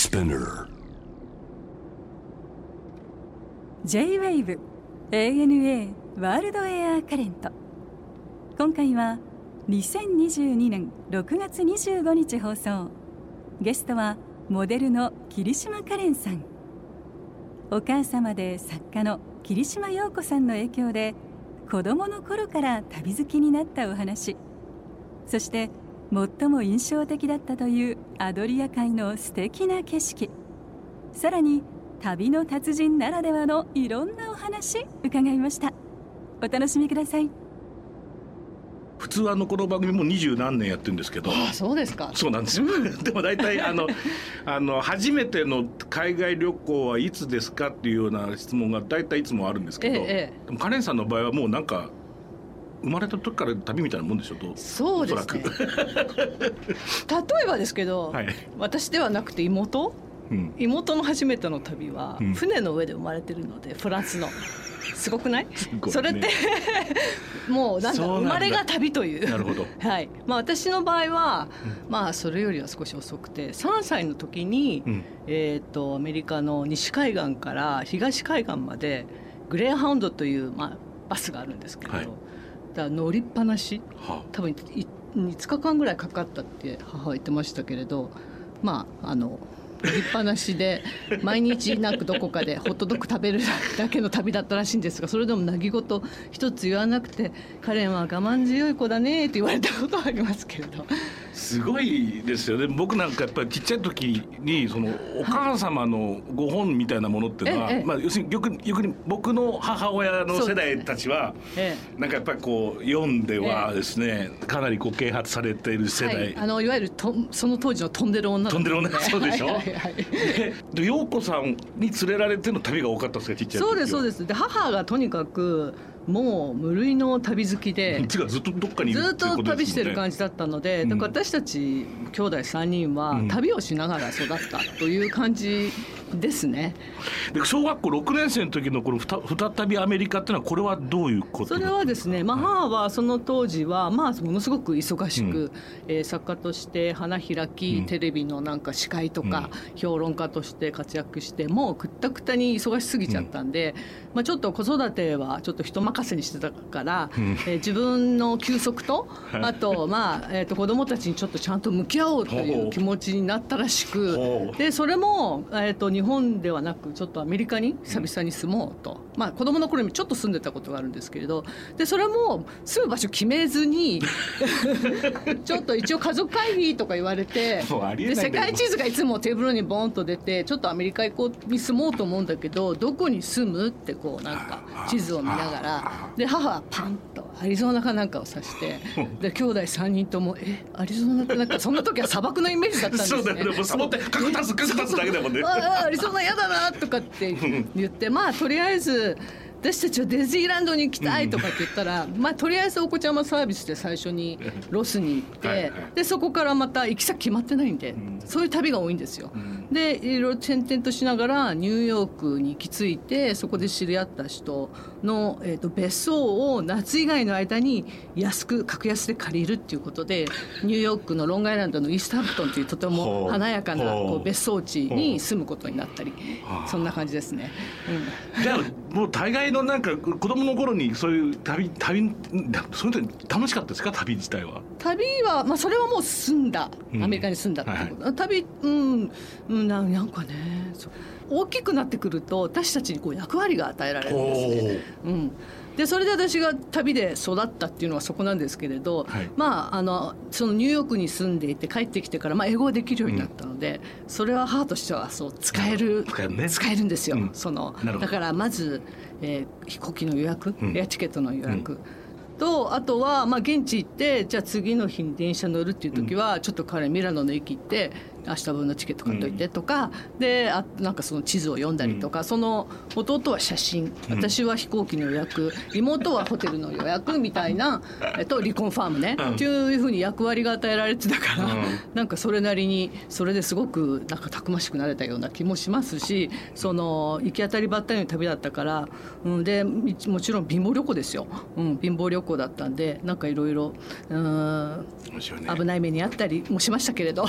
Spinner. J-WAVE ANA ワールドエアカレント今回は2022年6月25日放送。ゲストはモデルの桐島カレンさん。お母様で作家の桐島陽子さんの影響で子供の頃から旅好きになったお話。そして最も印象的だったというアドリア海の素敵な景色。さらに旅の達人ならではのいろんなお話伺いました。お楽しみください。普通はあのこの番組も二十何年やってるんですけど。あそうですか。そうなんです。よ、でも大体あの あの初めての海外旅行はいつですかっていうような質問が大体いつもあるんですけど、ええ。でもカレンさんの場合はもうなんか生まれた時から旅みたいなもんでしょ？とそうですね。おそら例えばですけど、はい。私ではなくて妹？うん。妹の初めての旅はうん。船の上で生まれてるので、フランスの。すごくない？ね。それって もうなんだ生まれが旅という。なるほど。はい。まあ、私の場合は、まあそれよりは少し遅くて3歳の時に、うん。えー、とアメリカの西海岸から東海岸までグレーハウンドという、まあ、バスがあるんですけれど、はいだから乗りっぱなし？は多分い5日間ぐらいかかったって母は言ってましたけれどまああの乗りっぱなしで 毎日なんかどこかでホットドッグ食べるだけの旅だったらしいんですがそれでも泣き言一つ言わなくて「カレンは我慢強い子だね」って言われたことはありますけれどすごいですよね。僕なんかやっぱりちっちゃい時にそのお母様のご本みたいなものっていうのは、ええまあ、要するに逆に逆に僕の母親の世代たちは、えなんかやっぱりこう読んではですね、かなりこう啓発されている世代、はい、あのいわゆるとその当時の飛んでる女の子。飛んでる女そうでしょ？はいはいはい。でで陽子さんに連れられての旅が多かったですかちっちゃい時は。そうですそうです。で母がとにかくもう無類の旅好きで ずっとどっかにずっと旅してる感じじだったので、うん。だから私たち兄弟3人はうん。旅をしながら育ったという感じですね。で小学校6年生の時のこのふた再びアメリカっていうのはこれはどういうことそれはですね、まあ、母はその当時は、まあ、ものすごく忙しく、うん。えー作家として花開き、うん。テレビのなんか司会とか、評論家として活躍してもうくったくたに忙しすぎちゃったんで、まあ、ちょっと子育てはちょっと人任せにしてたから、うん。えー自分の休息とはい。あと、まあえー、と子供たちにちょっとちゃんと向き合おうという気持ちになったらしくでそれも、えー、と日本ではなくちょっとアメリカに久々に住もうと、まあ、子供の頃にちょっと住んでたことがあるんですけれどでそれも住む場所決めずに ちょっと一応家族会議とか言われてで世界地図がいつもテーブルにボンと出てちょっとアメリカ行こうに住もうと思うんだけどどこに住むってこうなんか地図を見ながらで母はパンとアリゾナかなんかを指してで兄弟3人とも「えアリゾナってなんかそんな時は砂漠のイメージだったんですね」そうだよね。もうサボって角立つ角立つだけだもんね。あありそうな嫌だなとかって言ってまあとりあえず私たちはディズニーランドに行きたいとかって言ったら、まあとりあえずお子ちゃまサービスで最初にロスに行って、はいはい。でそこからまた行き先決まってないんで、ん。そういう旅が多いんですよ。ん。でいろいろ転々としながらニューヨークに行き着いてそこで知り合った人の、えー、と別荘を夏以外の間に安く格安で借りるっていうことでニューヨークのロングアイランドのイーストハンプトンというとてほもう。華やかなこう別荘地に住むことになったり。はあ。そんな感じですね。うん。じゃあもう大概のなんか子供の頃にそういう旅旅そういう時楽しかったですか？旅自体は。旅は、まあ、それはもう住んだ。うん。アメリカに住んだってこと、旅うん、うん、ななんかね大きくなってくると私たちにこう役割が与えられるんですね。うんでそれで私が旅で育ったっていうのはそこなんですけれど、はい。まああのそのニューヨークに住んでいて帰ってきてから、まあ、英語ができるようになったので、それは母としてはそう使える使えるね。使えるんですよ、うん。そのだからまず、えー飛行機の予約、うん。エアチケットの予約、とあとは、まあ、現地行ってじゃあ次の日に電車乗るっていう時は、ちょっと彼ミラノの駅行って明日分のチケット買っといてとか、であなんかその地図を読んだりとか、その弟は写真。私は飛行機の予約。妹はホテルの予約みたいな、えっと、離婚ファームね、うん。っていうふうに役割が与えられてたから、うん。なんかそれなりにそれですごくなんかたくましくなれたような気もしますしその行き当たりばったりの旅だったから、うん、でもちろん貧乏旅行ですよ、うん、貧乏旅行行だったんでなんかいろいろ危ない目にあったりもしましたけれど、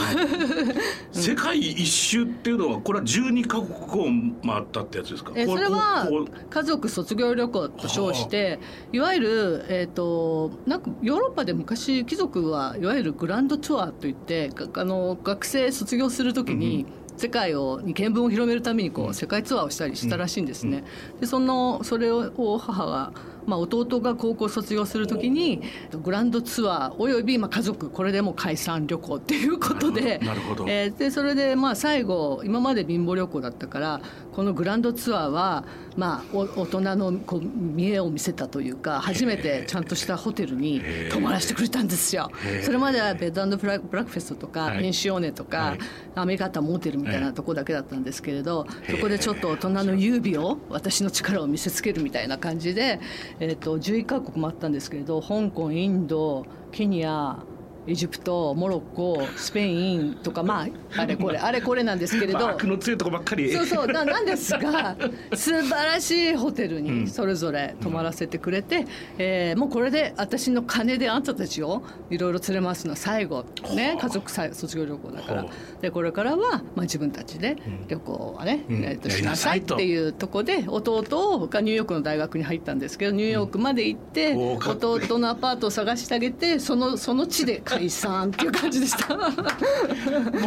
世界一周っていうのはこれは12カ国を回ったってやつですか？えそれは家族卒業旅行と称して。い。わゆる、えー、となんかヨーロッパで昔貴族はいわゆるグランドツアーといってがあの学生卒業するときに、世界をに見聞を広めるためにこう世界ツアーをしたりしたらしいんですね。でそのそれを母がまあ、弟が高校卒業するときにグランドツアーおよびまあ家族これでも解散旅行っていうことで なるほど。えーでそれでまあ最後今まで貧乏旅行だったからこのグランドツアーはまあお大人のこう見栄を見せたというか初めてちゃんとしたホテルに泊まらせてくれたんですよ。それまではベッドブラブラックフェストとかはい。ペンシオーネとか、はい。アメリカだったらモーテルみたいなとこだけだったんですけれど、そこでちょっと大人の優美を私の力を見せつけるみたいな感じで、えー、と11カ国もあったんですけれど香港インドケニアエジプトモロッコスペインとかまああれこれ あれこれなんですけれど。まあ悪の強いとこばっかり。そうそう。ななんですが 素晴らしいホテルにそれぞれ泊まらせてくれて、えーもうこれで私の金であんたたちをいろいろ連れ回すの。は最後。ね。家族さ卒業旅行だから。ほでこれからは、まあ、自分たちで旅行はね、うん。えーとしなさいっていうとこで弟がニューヨークの大学に入ったんですけどニューヨークまで行って、弟のアパートを探してあげてそのその地で解散っていう感じでした。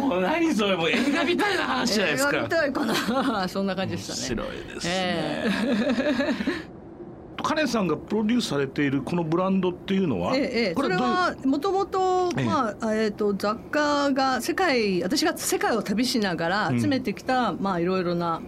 もう何それもう映画みたいな話じゃないですか。映画みたいかなそんな感じでしたね。面白いですね、えカレンさんがプロデュースされているこのブランドっていうのは、ええこれはもともとええ。まあえっ、と雑貨が世界私が世界を旅しながら集めてきた、まあいろいろな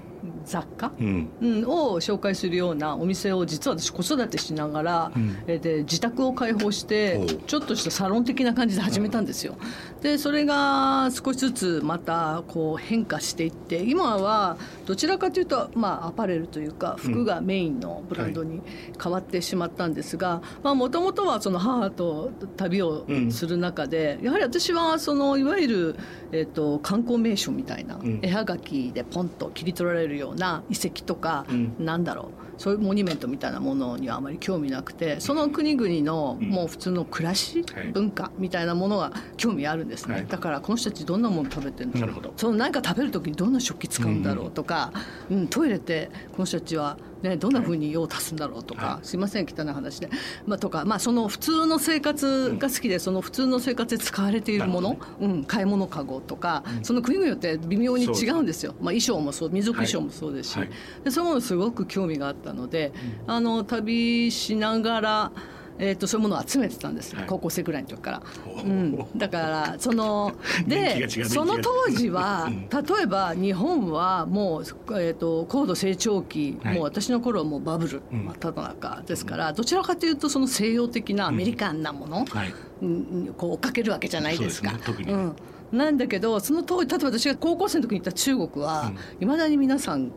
雑貨、うん。うん、を紹介するようなお店を実は私子育てしながら、うん。えーで自宅を開放してちょっとしたサロン的な感じで始めたんですよ。でそれが少しずつまたこう変化していって今はどちらかというと、まあ、アパレルというか服がメインのブランドに変わってしまったんですがもともとはその母と旅をする中で、やはり私はそのいわゆる、えー、と観光名所みたいな、ん。絵はがきでポンと切り取られるような遺跡とか、うん。なんだろうそういうモニュメントみたいなものにはあまり興味なくてその国々のもう普通の暮らし、はい。文化みたいなものが興味あるんですね、はい。だからこの人たちどんなもの食べてるの？なるほど。その何か食べる時にどんな食器使うんだろうとか、うんトイレってこの人たちは、ね、どんなふうに用を足すんだろうとか、はすいません汚い話で、まあ、とか、まあ、その普通の生活が好きでその普通の生活で使われているもの、うん、買い物かごとか、その国によって微妙に違うんですよ、まあ、衣装もそう民族衣装もそうですし、はい。でそういうものすごく興味があったので、あの旅しながら。えー、とそういうものを集めてたんです、はい。高校生くらいの時から、うん、だからその でその当時はうん。例えば日本はもう、えー、と高度成長期、はい。もう私の頃はもうバブルうん。真っ只中ですから、どちらかというとその西洋的なアメリカンなもの、はい。うんこう追っかけるわけじゃないですか。そうですね。特に。うん。なんだけどその当時例えば私が高校生の時に行った中国はいま、未だに皆さん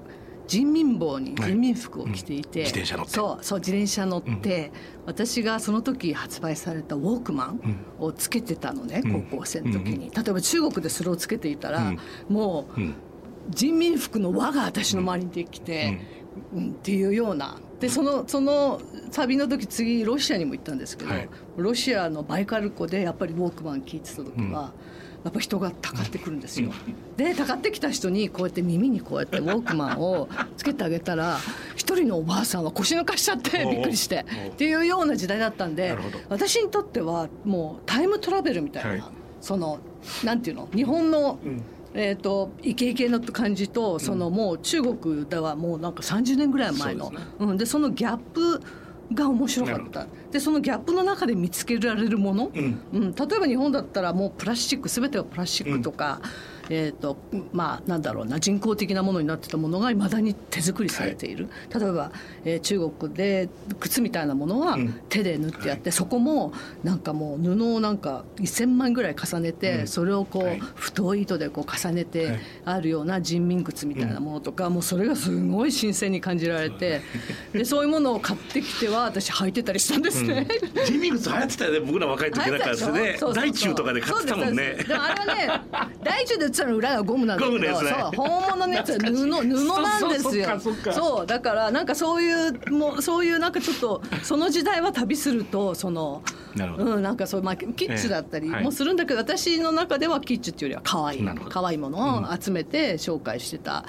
人民帽にはい。人民服を着ていて、うん。自転車乗って。そうそう自転車乗って、私がその時発売されたウォークマンをつけてたのね、うん。高校生の時に、例えば中国でそれをつけていたら、うん。もううん。人民服の輪が私の周りにできて、うん。っていうような。でそのその旅の時次ロシアにも行ったんですけど、はい。ロシアのバイカル湖でやっぱりウォークマン聞いてた時は、やっぱ人がたかってくるんですよ。でたかってきた人にこうやって耳にこうやってウォークマンをつけてあげたら一人のおばあさんは腰抜かしちゃってびっくりしてっていうような時代だったんで私にとってはもうタイムトラベルみたいな、はい。そのなんていうの日本の、ん。えー、とイケイケの感じとそのもう中国ではもうなんか30年ぐらい前のそうん、でそのギャップが面白かった。でそのギャップの中で見つけられるもの、うん。うん、例えば日本だったらもうプラスチック全てがプラスチックとか、えーとまあ、なんだろうな人工的なものになってたものがいまだに手作りされている、例えば、えー中国で靴みたいなものはうん。手で縫ってやって、そこもなんかもう布をなんか1,000枚ぐらい重ねて、うん。それをこう、はい。太い糸でこう重ねはてい。あるような人民靴みたいなものとか、もうそれがすごい新鮮に感じられてでそういうものを買ってきては私履いてたりしたんですね。人民靴流行ってたよね僕ら若い時なんかですね。大中とかで買ってたもんね。あれはね大中で売ってツァの裏がゴムなんだけど、ね。そう本物のやつは布布なんですよ。そうだからなんかそういうもうそういうなんかちょっとその時代は旅するとそのなるほど。うんなんかそうまあキッチュだったりええはい。もするんだけど、私の中ではキッチュっていうよりは可愛い可愛いものを集めて紹介してた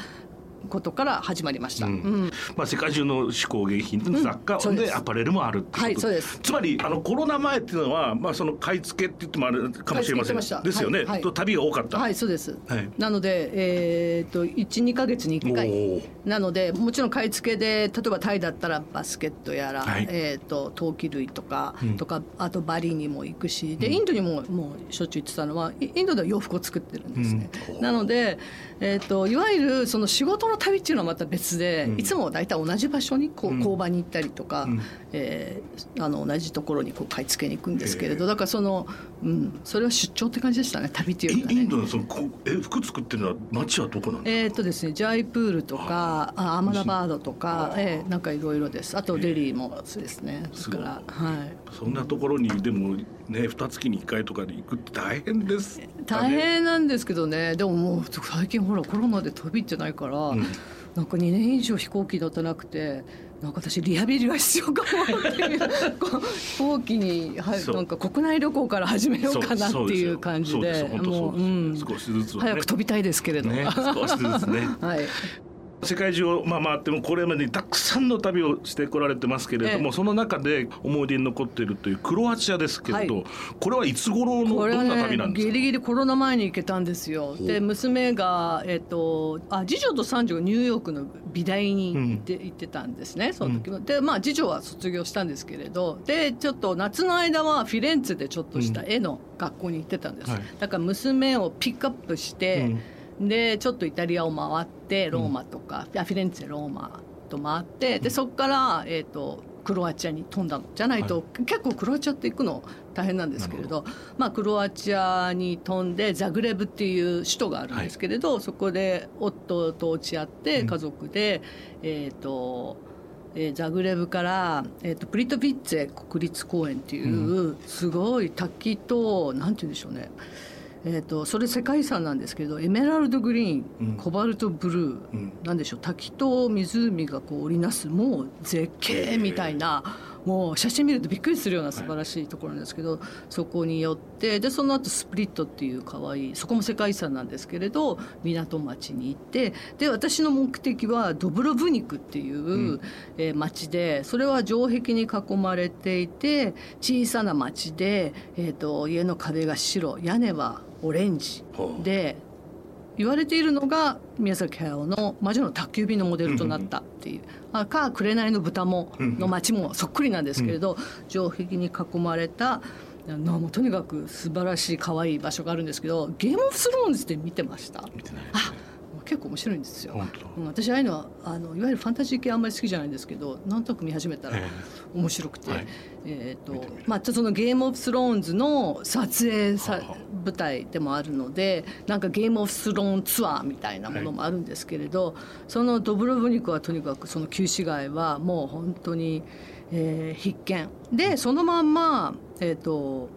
ことから始まりました。まあ、世界中の手工芸品雑貨でアパレルもあるっていうこと。はいそうです。つまりあのコロナ前っていうのは、まあ、その買い付けって言ってもあるかもしれません。ですよね、と旅が多かった、はいそうです、はい。なので、えー、と12か月に1回。なのでもちろん買い付けで例えばタイだったらバスケットやら、はい。えー、と陶器類とか,、うん。とかあとバリにも行くしでインドにももうしょっちゅう行ってたのはイインドでは洋服を作ってるんですね、うん。なので、えー、といわゆるその仕事の旅っていうのはまた別で、うん。いつも大体同じ場所にこううん。工場に行ったりとか、うん。えーあの同じところにこう買い付けに行くんですけれど、だからその、うん、それは出張って感じでしたね旅っていうよりはね。イイン。ドのそのこえ服作ってるのは町はどこなんですか、えーとですね、ジャイプールとかあアーマダバードとか、えーなんかいろいろです。あとデリーもそうですね。すごい。だから、はい、そんなところにでもね二月に一回とかで行くって大変です、大変なんですけどね。でももう最近ほらコロナで飛び行ってないから、うんなんか2年以上飛行機乗ってなくてなんか私リハビリが必要かもっていう飛行機に、なんか国内旅行から始めようかなっていう感じでもう、ううん。少しずつはね。早く飛びたいですけれど、ね少しずつね。はい。世界中をまあ回ってもこれまでにたくさんの旅をしてこられてますけれども、ええ。その中で思い出に残っているというクロアチアですけれど、はい。これはいつ頃のどんな旅なんですか？ギリギリコロナ前に行けたんですよ。で娘が、えっとあ次女と三女がニューヨークの美大に行って,、行ってたんですねその時も、でまあ次女は卒業したんですけれどでちょっと夏の間はフィレンツェでちょっとした絵の学校に行ってたんです、はい。だから娘をピックアップして、でちょっとイタリアを回ってローマとか、あフィレンツェローマと回ってでそこから、えー、とクロアチアに飛んだの。じゃないと、結構クロアチアって行くの大変なんですけれどまあ、クロアチアに飛んでザグレブっていう首都があるんですけれど、そこで夫と落ち合ってうん。家族で、えっ、とえーザグレブから、えー、とプリトビッツェ国立公園っていう、すごい滝となんて言うんでしょうねえー、とそれ世界遺産なんですけどエメラルドグリーン、うん。コバルトブルー、うん。なんでしょう滝と湖がこう織りなすもう絶景みたいなもう写真見るとびっくりするような素晴らしいところなんですけど、そこに寄ってでその後スプリットっていう可愛いそこも世界遺産なんですけれど港町に行ってで私の目的はドブロブニクっていう、ん。えー町でそれは城壁に囲まれていて小さな町で、えー、と家の壁が白屋根はオレンジで言われているのが宮崎駿の「魔女の宅急便」のモデルとなったっていう、あか「紅の豚も」の町もそっくりなんですけれど、城壁に囲まれたあのもうとにかく素晴らしい可愛い場所があるんですけど「ゲームオブスローンズ」って見てました？見てないあ結構面白いんですよ。私ああいうのはあのいわゆるファンタジー系あんまり好きじゃないんですけどなんとなく見始めたらえ面白くて、はい。えーとまあ、そのゲームオブスローンズの撮影さ舞台でもあるのでなんかゲームオブスローンツアーみたいなものもあるんですけれど、そのドブロブニクはとにかくその旧市街はもう本当に、えー必見。でそのまんま、えー、と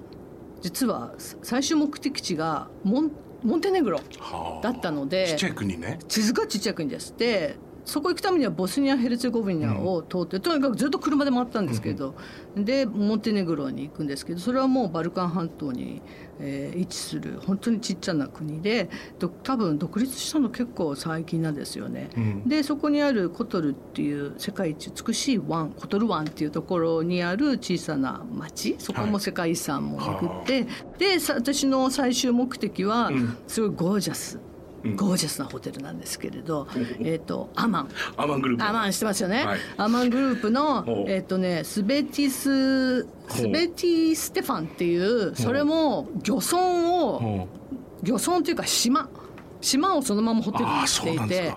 実は最終目的地がモンモンテネグロはあ。だったので。ちっちゃい国ね。地図がちっちゃい国です。でそこ行くためにはボスニア・ヘルツェゴビナを通って、とにかくずっと車で回ったんですけど、でモンテネグロに行くんですけどそれはもうバルカン半島に、えー位置する本当にちっちゃな国でど多分独立したの結構最近なんですよね。うん。でそこにあるコトルっていう世界一美しい湾コトル湾っていうところにある小さな町そこも世界遺産も巡って、でさ私の最終目的はうん。すごいゴージャス、うんゴージャスなホテルなんですけれど、えっ、とアマン。アマングループ。アマンしてますよね、はい。アマングループのえっ、とねスベティススベティステファンっていうそれも漁村を漁村というか島。島をそのままホテルにしていて。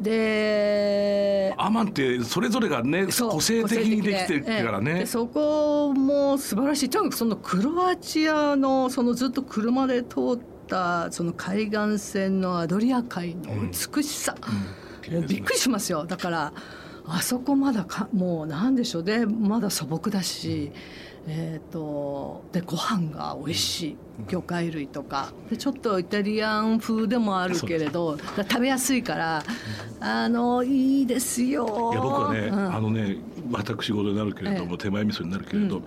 でアマンってそれぞれがね個性的にできてるから個性的でええ。そこも素晴らしい。とにかくそのクロアチアのそのずっと車で通ったその海岸線のアドリア海の美しさ、うんうんねもうびっくりしますよだからあそこまだかもうなんでしょうでまだ素朴だし、えー、とでご飯が美味しい、魚介類とか。でちょっとイタリアン風でもあるけれど食べやすいからあのいいですよ。いや僕はね、うん。あのね私事になるけれども、ええ。手前味噌になるけれど、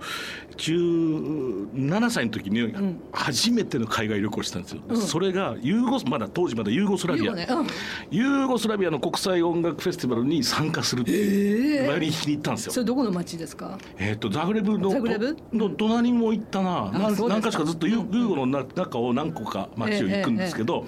17歳の時にん。初めての海外旅行をしたんですよ、うん。それがユーゴスまだ当時まだユーゴスラビア、ユーゴねうん。ユーゴスラビアの国際音楽フェスティバルに参加するっていう、割りに行ったんですよ。それどこの町ですか？えっとザグレブのの隣も行ったな。何か。何か所かずっとユユーゴのな中を何個か街を行くんですけど、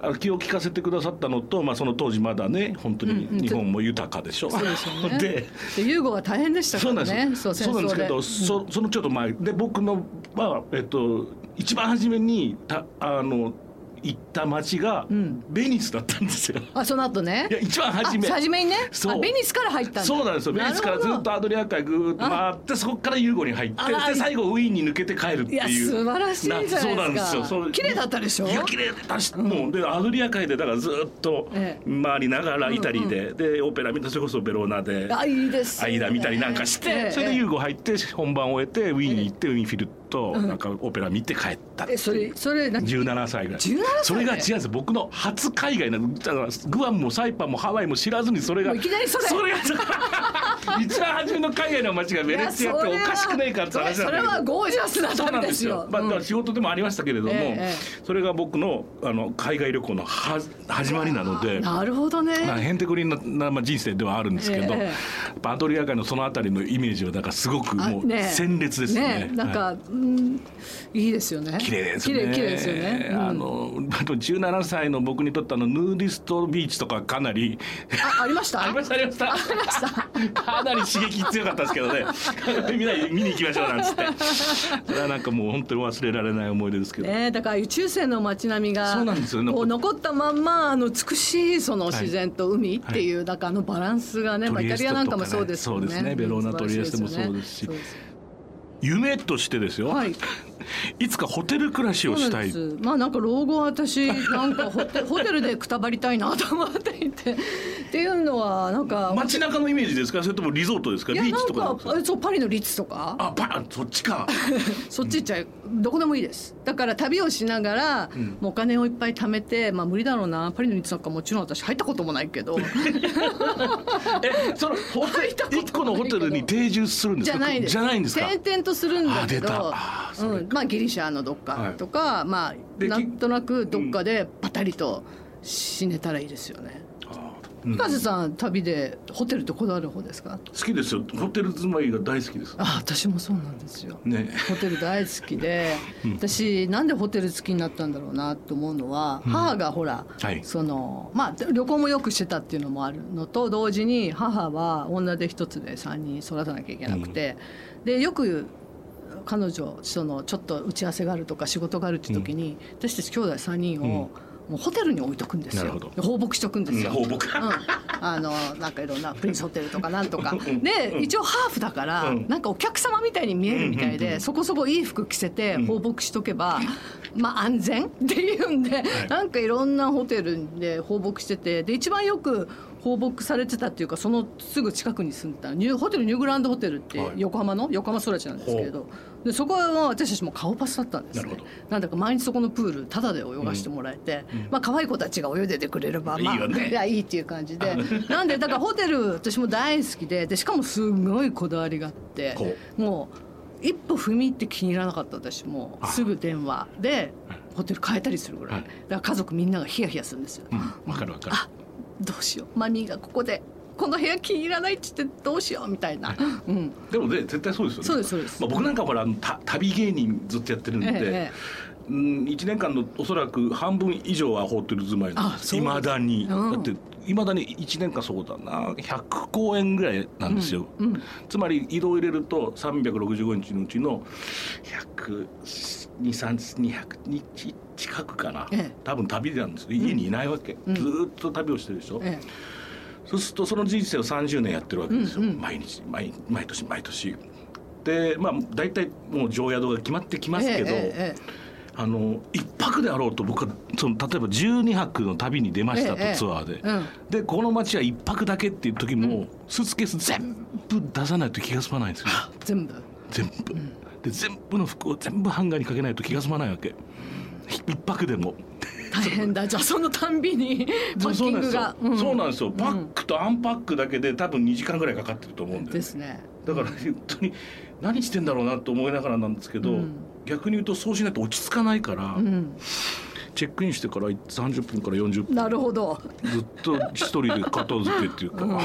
あの気を利かせてくださったのと、まあ、その当時まだね本当にうんうん。日本も豊かでしょ。そうですよね。ででユーゴは大変でしたからね。そうなんですけど、戦争そそのちょっと前で僕のまあえっと一番初めにたあの行った街がうん。ベニスだったんですよ。あその後ね。いや一番初め。あ初めにね？そう。あベニスから入ったんだ。そうなんですよ。ベニスからずっとアドリア海ぐーっと回ってそこからユーゴに入ってで最後ウィーンに抜けて帰るっていう。いや素晴らしいじゃないですか。そうなんですよ。そう綺麗だったでしょ？いや綺麗だし、もうでアドリア海でだからずっとええ。回りながらイタリーで、でオペラ見たそれこそベローナであいいですね。間見たりなんかして、ええ。それでユーゴ入って本番を終えてウィーンに行ってウィーンフィルとなんかオペラ見て帰ったっう。えそれそれ何？17歳ぐらい。17歳？それが違うんです。よ僕の初海外なのだからグアムもサイパンもハワイも知らずにそれがいきなりそれ。それが 一番初めの海外の街がベネチアっておかしくねえかって話なんだけどそれはゴージャスなそうなんで旅ですすよ。よまあ、だから仕事でもありましたけれども、ええそれが僕のあの海外旅行のは始まりなので。なるほどね。まあ、へんてこりんなな、まあ、人生ではあるんですけど、ええバトリア海のそのあたりのイメージはだからすごくもうあね鮮烈ですね。なんか、はいうんいいですよね。綺麗ですね。綺麗ですよね。うんあのあと17歳の僕にとってあのヌーディストビーチとかかなりあ ありました？ありましたありました。かなり刺激強かったですけどね。みんなで見に行きましょうなんつって。それはなんかもう本当に忘れられない思い出ですけど。ね、だから宇宙船の街並みがそうなんですよね。こう残ったまんまあの美しいその自然と海っていう、だからあのバランスがね、まあ、イタリアなんかもそうですよね。そうですね。ベローナトリエステもそうですし。夢としてですよ。はい。いつかホテル暮らしをしたい。まあなんか老後私なんかホテホテルでくたばりたいなと思っていてっていうのはなんか街中のイメージですか？それともリゾートですか？ビーチとかかあそうパリのリッツとか。あパそっちか。そっち行っちゃう。どこでもいいです。だから旅をしながら、ん。もうお金をいっぱい貯めてまあ無理だろうな。パリのリッツなんかもちろん私入ったこともないけど。えそのホテル一個のホテルに定住するんですか？じゃないです。じゃないんですか？転々とするんだけど。うん、まあギリシャのどっかとか、まあでなんとなくどっかでパタリと死ねたらいいですよね。うん。深瀬さん旅でホテルってこだわる方ですか？好きですよ。ホテル住まいが大好きです。あ、私もそうなんですよ。ね。ホテル大好きで、私なんでホテル好きになったんだろうなと思うのは、母がほら、はい。そのまあ旅行もよくしてたっていうのもあるのと同時に母は女手一つで3人育たなきゃいけなくて、でよく彼女そのちょっと打ち合わせがあるとか仕事があるって時に、私たち兄弟3人を、もうホテルに置いとくんですよ。なるほど。放牧しとくんですよ、うん放牧。うん、あのなんかいろんなプリンスホテルとかなんとか。うん。で一応ハーフだから、うん。なんかお客様みたいに見えるみたいで、うんうんうんそこそこいい服着せてん。放牧しとけば、まあ安全っていうんで、なんかいろんなホテルで放牧しててで一番よく放牧されてたっていうかそのすぐ近くに住んでたニューホテルニューグランドホテルってはい。横浜の横浜育ちなんですけれどでそこは私たちも顔パスだったんですね。なんだか毎日そこのプールタダで泳がしてもらえて、まあ可愛い子たちが泳いでてくれればまあいいよね。いやいいっていう感じで。なんでだからホテル私も大好きででしかもすごいこだわりがあってほもう一歩踏み入って気に入らなかった私もすぐ電話。でホテル変えたりするぐらい、はい。だから家族みんながヒヤヒヤするんですよ、うん。わかるわかる。あどうしよう。マミーがここでこの部屋気に入らないって言ってどうしようみたいな、うん、でもね絶対そうですよね。そうですそうです。まあ、僕なんかほら旅芸人ずっとやってるんで、ええうん1年間のおそらく半分以上はホテル住まいいまだに、うん。だっていまだに1年間そうだな。100公演ぐらいなんですよ、うんうん。つまり移動入れると365日のうちの100200日近くかな、ええ。多分旅なんですよ。家にいないわけ、うん。ずーっと旅をしてるでしょ、えそうするとその人生を30年やってるわけですよ、うんうん。毎日毎毎年毎年。でまあ大体もう常宿が決まってきますけど、ええええあの一泊であろうと僕はその例えば12泊の旅に出ましたと、ええツアーで、うん。でこの街は一泊だけっていう時も、スーツケース全部出さないと気が済まないんですよ。全部。全部、で全部の服を全部ハンガーにかけないと気が済まないわけ。一泊でも。大変だ。じゃあそのたんびにパッキングが。そうなんですよ、パックとアンパックだけで多分2時間ぐらいかかってると思うんで、ですね。だから本当に何してんだろうなと思いながらなんですけど、うん逆に言うとそうしないと落ち着かないから、うん。チェックインしてから30分から40分なるほど、ずっと一人で片付けっていうか、うん、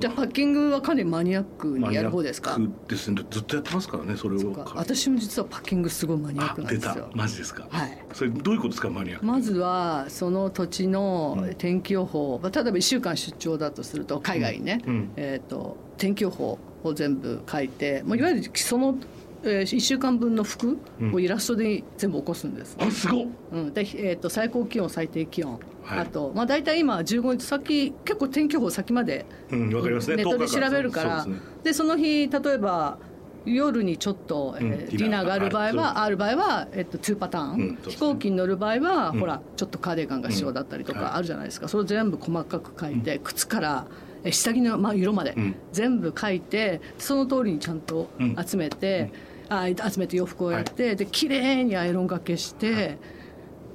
じゃあパッキングはかなりマニアックにやる方ですか？マニアックですね。ずっとやってますからねそれを。私も実はパッキングすごいマニアッあ出たクなんですよ。マジですか、はい。それどういうことですかマニアックまずはその土地のうん天気予報、まあ例えば1週間出張だとすると海外にね、うん。えー、と天気予報を全部書いて、まあ、いわゆるその、え1週間分の服をイラストで全部起こすんです、あすごっ。うん。でえー、と最高気温最低気温、はい。あと、まあ、大体今15日先結構天気予報先までうんわかりますね。ネットで10日間調べるから。そうですね。でその日例えば夜にちょっと、えーうんディナーがある場合はある。場合は、えっと、2パターン、うんね。飛行機に乗る場合は、うん。ほらちょっとカーディガンが必要だったりとかあるじゃないですか、それを全部細かく書いて、靴からえ下着の、まあ、色まで、うん。全部書いてその通りにちゃんとうん。集めて、あ集めて洋服をやって、で綺麗にアイロンがけして、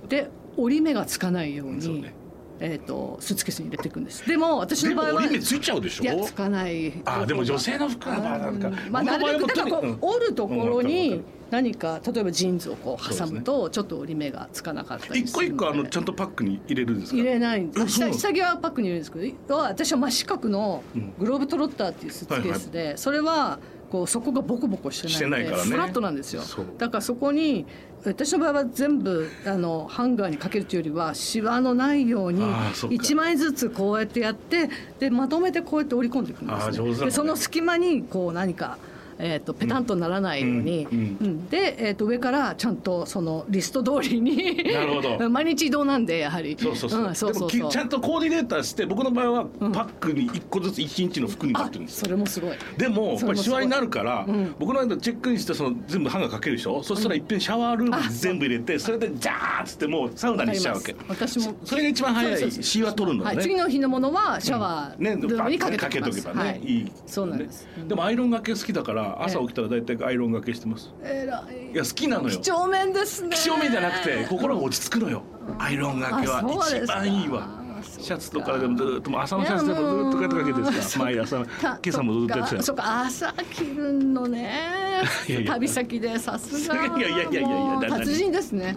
で折り目がつかないように、そうね。えー、とスーツケースに入れていくんです。でも私の場合は折り目ついちゃうでしょ？いやつかない。あでも女性の服はまあなんかまあ、なるべくだからこう折るところに何か例えばジーンズをこう挟むとちょっと折り目がつかなかったり一個一個あのちゃんとパックに入れるんですか？入れないんです。下下着はパックに入れるんですけど私は真四角のうん。グローブトロッターっていうスーツケースで、それはこう底がボコボコしてないからね。フラットなんですよ。だからそこに私の場合は全部あのハンガーにかけるというよりはシワのないようにあーそっか。1枚ずつこうやってやってでまとめてこうやって折り込んでいくんです、ね。でその隙間にこう何か、えー、とペタンとならないように、うんうんうん。で、えー、と上からちゃんとそのリスト通りになるほど。毎日移動なんでやはり。そうそうそう,、んそうそうそう。ちゃんとコーディネーターして僕の場合はパックに一個ずつ一日の服になってるんですそれもすごい。でもやっぱりシワになるから、うん。僕の間チェックインしてその全部ハンガーかけるでしょ、そしたらいっぺんシャワールームに全部入れてそれでジャーッつってもうサウナにしちゃうわけ。私も。それが一番早いシワ取るのははい、ね、次の日のものはシャワーね、ルームにかけとけばね、はい。い、い。そうなんです、うんでもアイロンがけ好きだから朝え。え起きたら大体アイロンがけしてます。えらいや好きなのよ。い几帳面ですね。几帳面じゃなくて心が落ち着くのよ。アイロンがけは一番いいわ。シャツとかでもずっと朝のシャツでもずっとかけてですか毎朝。今た朝もずっとやってたよ。そっか朝着るのね。いやいや。旅先でさすが。いやいやいやいや達人ですね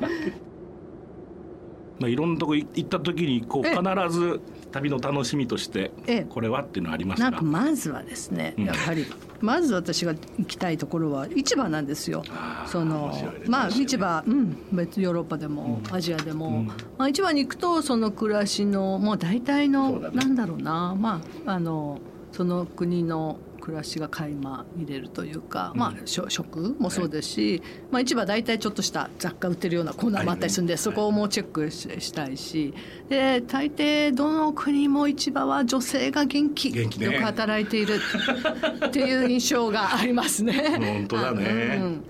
まあいろんなとこ行った時にこうええ。必ず旅の楽しみとしてええ。これはっていうのはありますかなんかまずはですね、うん。やはりまず私が行きたいところは市場なんですよ。そのまあ市場、うん、別にヨーロッパでも、アジアでも、うん。まあ、市場に行くとその暮らしのもう大体の、なんだろうな。まああのその国の暮らしが垣間見れるというか、うん。まあ食もそうですし、まあ、市場大体ちょっとした雑貨売ってるようなコーナーもあったりするんで、はい。そこをもうチェックししたいしで大抵どの国も市場は女性が元気元気ね。よく働いているっていう印象がありますね。本当だね。うん。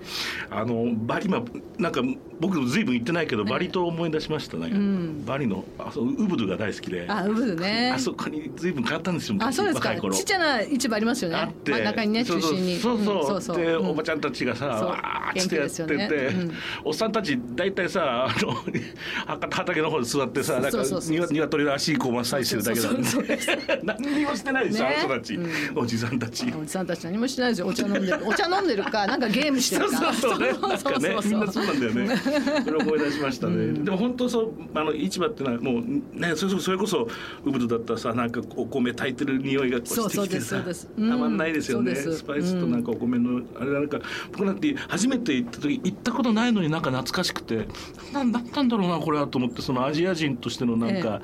あのバリ今なんか僕ずいぶん行ってないけどバリ島を思い出しました。ね、んバリのあそうウブドゥが大好きで。あウブドゥね。あそこにずいぶん変わったんですよあそうですか。若い頃。ちっちゃな市場ありますよねあって、真ん中にね中心に。そうそう,、んそうで、うん。おばちゃんたちがさわーってやってて、おっさんたち大体さあのは畑の方で座ってさなんか鶏の足こうマッサージしてるだけだそうそうそう。です 何にもしてないでしょ、ね。あの人たち、おじさんたち。おじさんたち何もしてないですよ。お茶飲んでる。お茶飲んでるかなんかゲームしてるか。そうそうね、なんかね。そうそうそう。みんなそうなんだよね。それ思い出しましたね。うん。でも本当そうあの市場ってのはもうねそれこそウブドだったらさなんかお米炊いてる匂いがこそうしてきてさたまんないですよね。スパイスとなんかお米のあれなんか僕なんて初めて行った時行ったことないのになんか懐かしくてなんだったんだろうなこれはと思ってそのアジア人としてのなんか、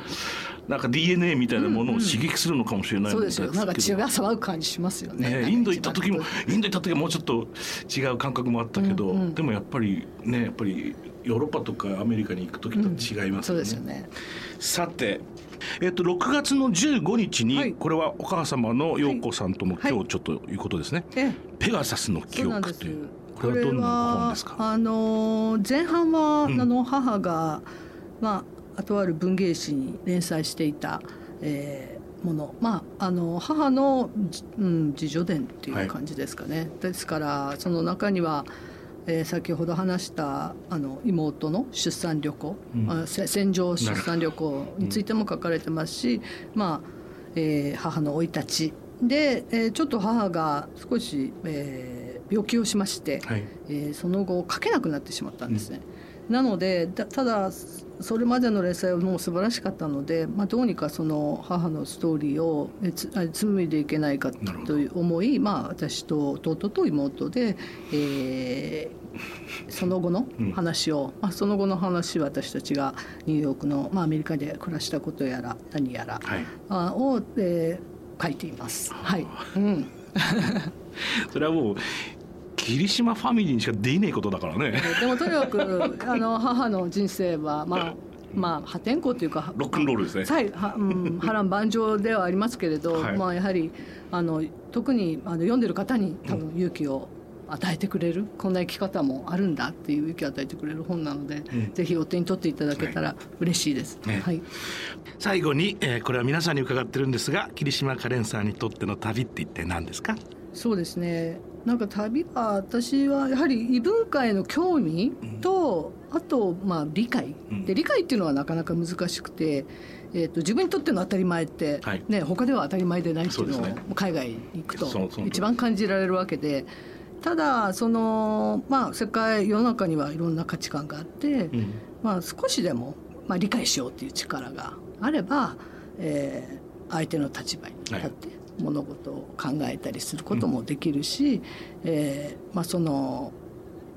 なんか DNA みたいなものを刺激するのかもしれないそうですよ。なんか血が騒ぐ感じしますよね。ね、インド行った時もインド行った時はもうちょっと違う感覚もあったけど、うんうん。でもやっぱりねやっぱりヨーロッパとかアメリカに行く時と違いますそうよね。ですよね。さて、えっと6月の15日に、はい。これはお母様の陽子さんともはい。今日ちょっということですね。ええ。ペガサスの記憶という。これはどんな本ですか？あの前半は、うん。あの母がまあとある文芸誌に連載していた、えーもの。まああの母の、じうん、自叙伝っていう感じですかね、ですからその中にはえー先ほど話したあの妹の出産旅行、うん。戦場出産旅行についても書かれてますし、まあえー母の生い立ち。で、えーちょっと母が少し、えー病気をしまして、はい。えーその後書けなくなってしまったんですね。なのでだただそれまでの連載はもう素晴らしかったので、まあ、どうにかその母のストーリーを紡いでいけないかという思い、まあ、私と弟と妹で、えーその後の話を、まあ、その後の話は私たちがニューヨークの、まあ、アメリカで暮らしたことやら何やら、はい。あを、えー書いています。はい、うん。それはもう霧島ファミリーにしかできないことだからね。でもとにかく あの母の人生はまあまあ破天荒というかロックンロールですね。はいはうん、波乱万丈ではありますけれど、はい。まあやはりあの特にあの読んでる方に多分勇気を与えてくれる、こんな生き方もあるんだっていう勇気を与えてくれる本なので、うん。ぜひお手に取っていただけたら嬉しいです。ね。はい。最後に、えーこれは皆さんに伺ってるんですが霧島カレンさんにとっての旅って一体何ですか？そうですねなんか旅は私はやはり異文化への興味と、あとまあ理解、うん。で理解っていうのはなかなか難しくて、えー、と自分にとっての当たり前って、はい。ね、他では当たり前でないっていうのを海外に行くと一番感じられるわけでただそのまあ世界世の中にはいろんな価値観があって、うん。まあ、少しでも、まあ、理解しようっていう力があれば、えー相手の立場に立って物事を考えたりすることもできるし、えーまあ、その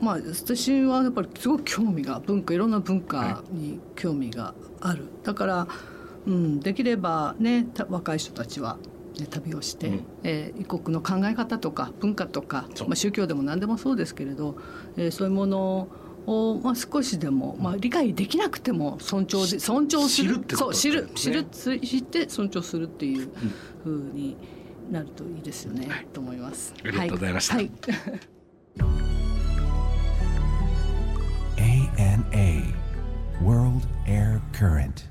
まあ私はやっぱりすごく興味が文化いろんな文化に興味がある、だから、うん、できればねた若い人たちは、ね、旅をして、うん。えー異国の考え方とか文化とかまあ、宗教でも何でもそうですけれど、えーそういうものを、まあ、少しでも、まあ、理解できなくても尊重で尊重する。知るってことそう知る知るつ知って尊重するっていうふうになるといいですよね、はい。と思います。ありがとうございました。はい。ANA World Air Current